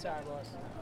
Sorry, boss.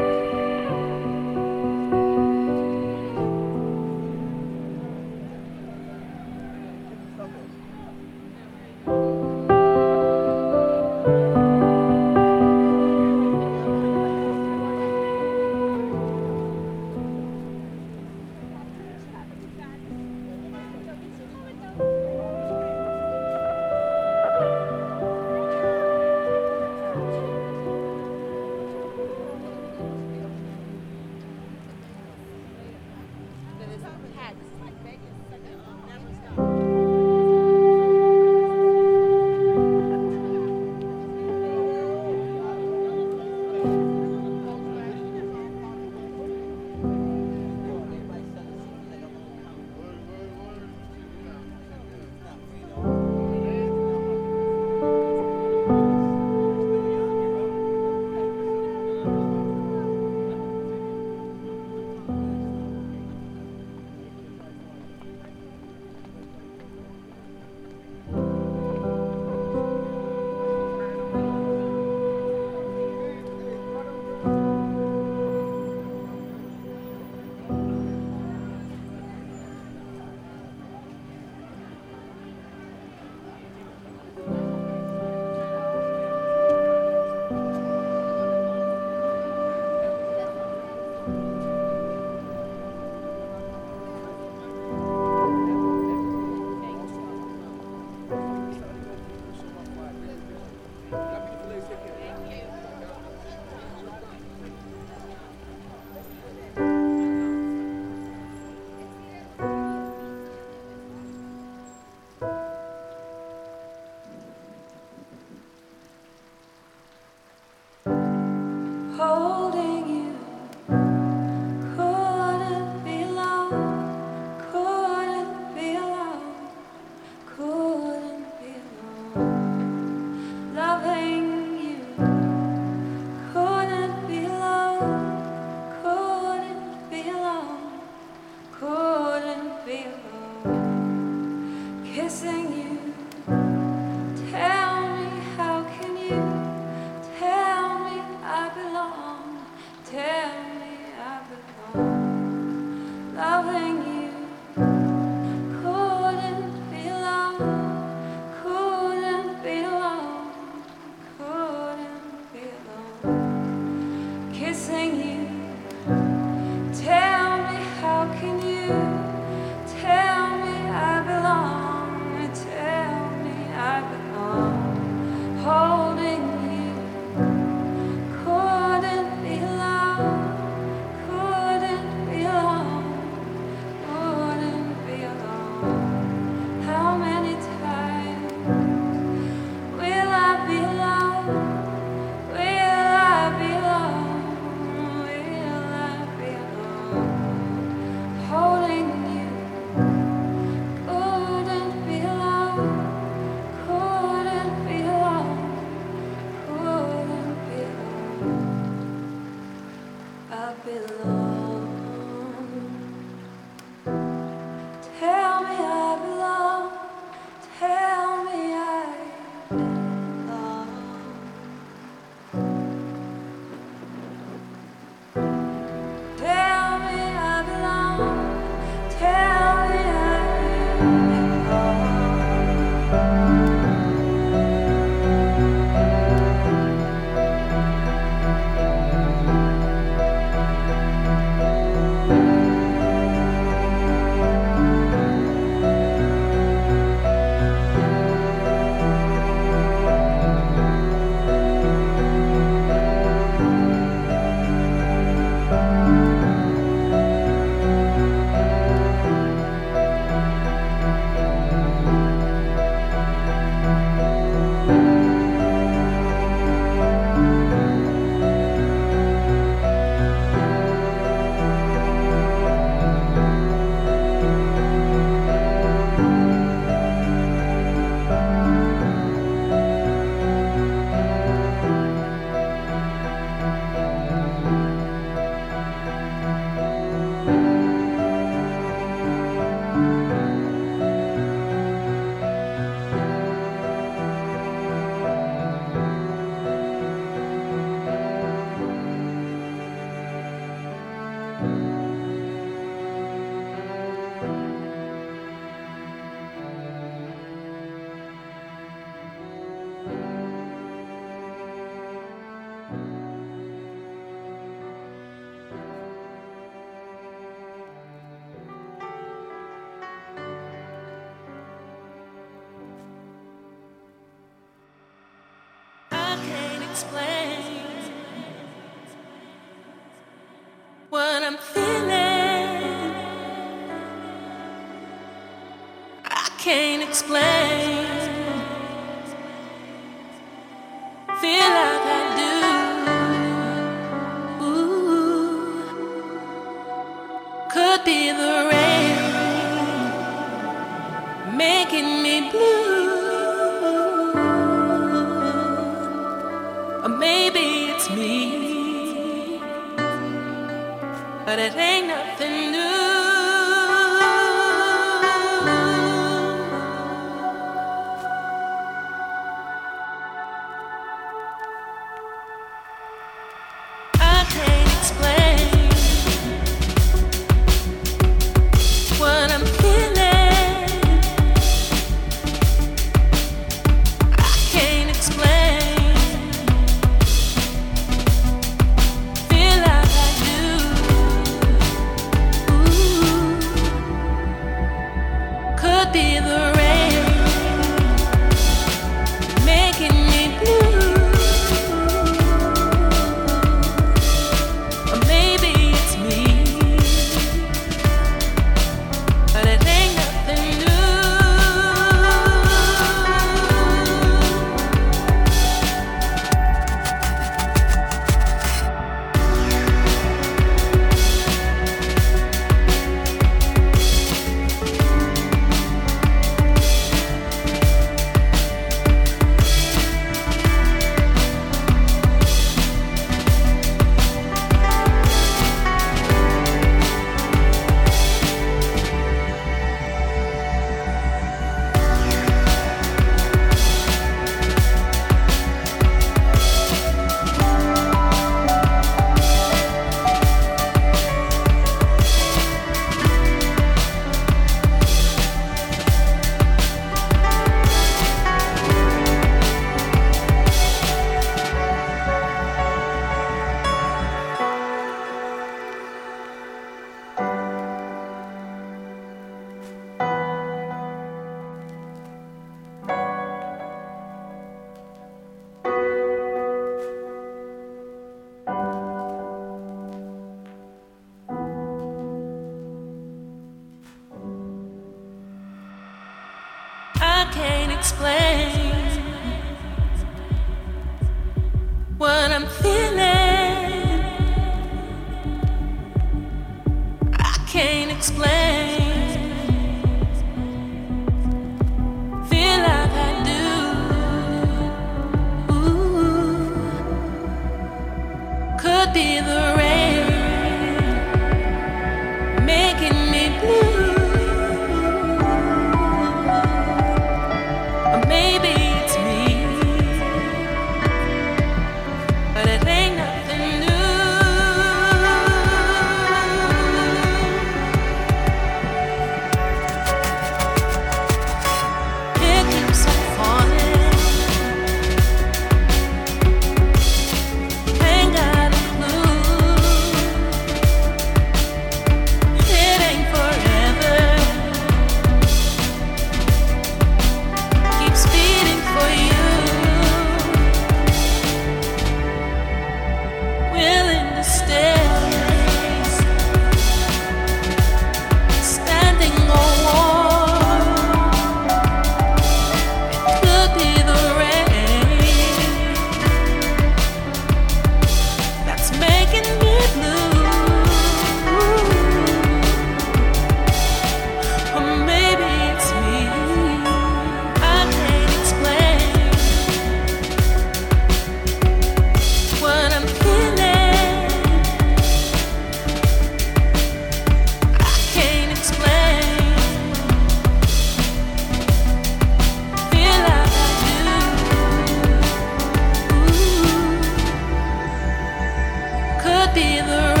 be the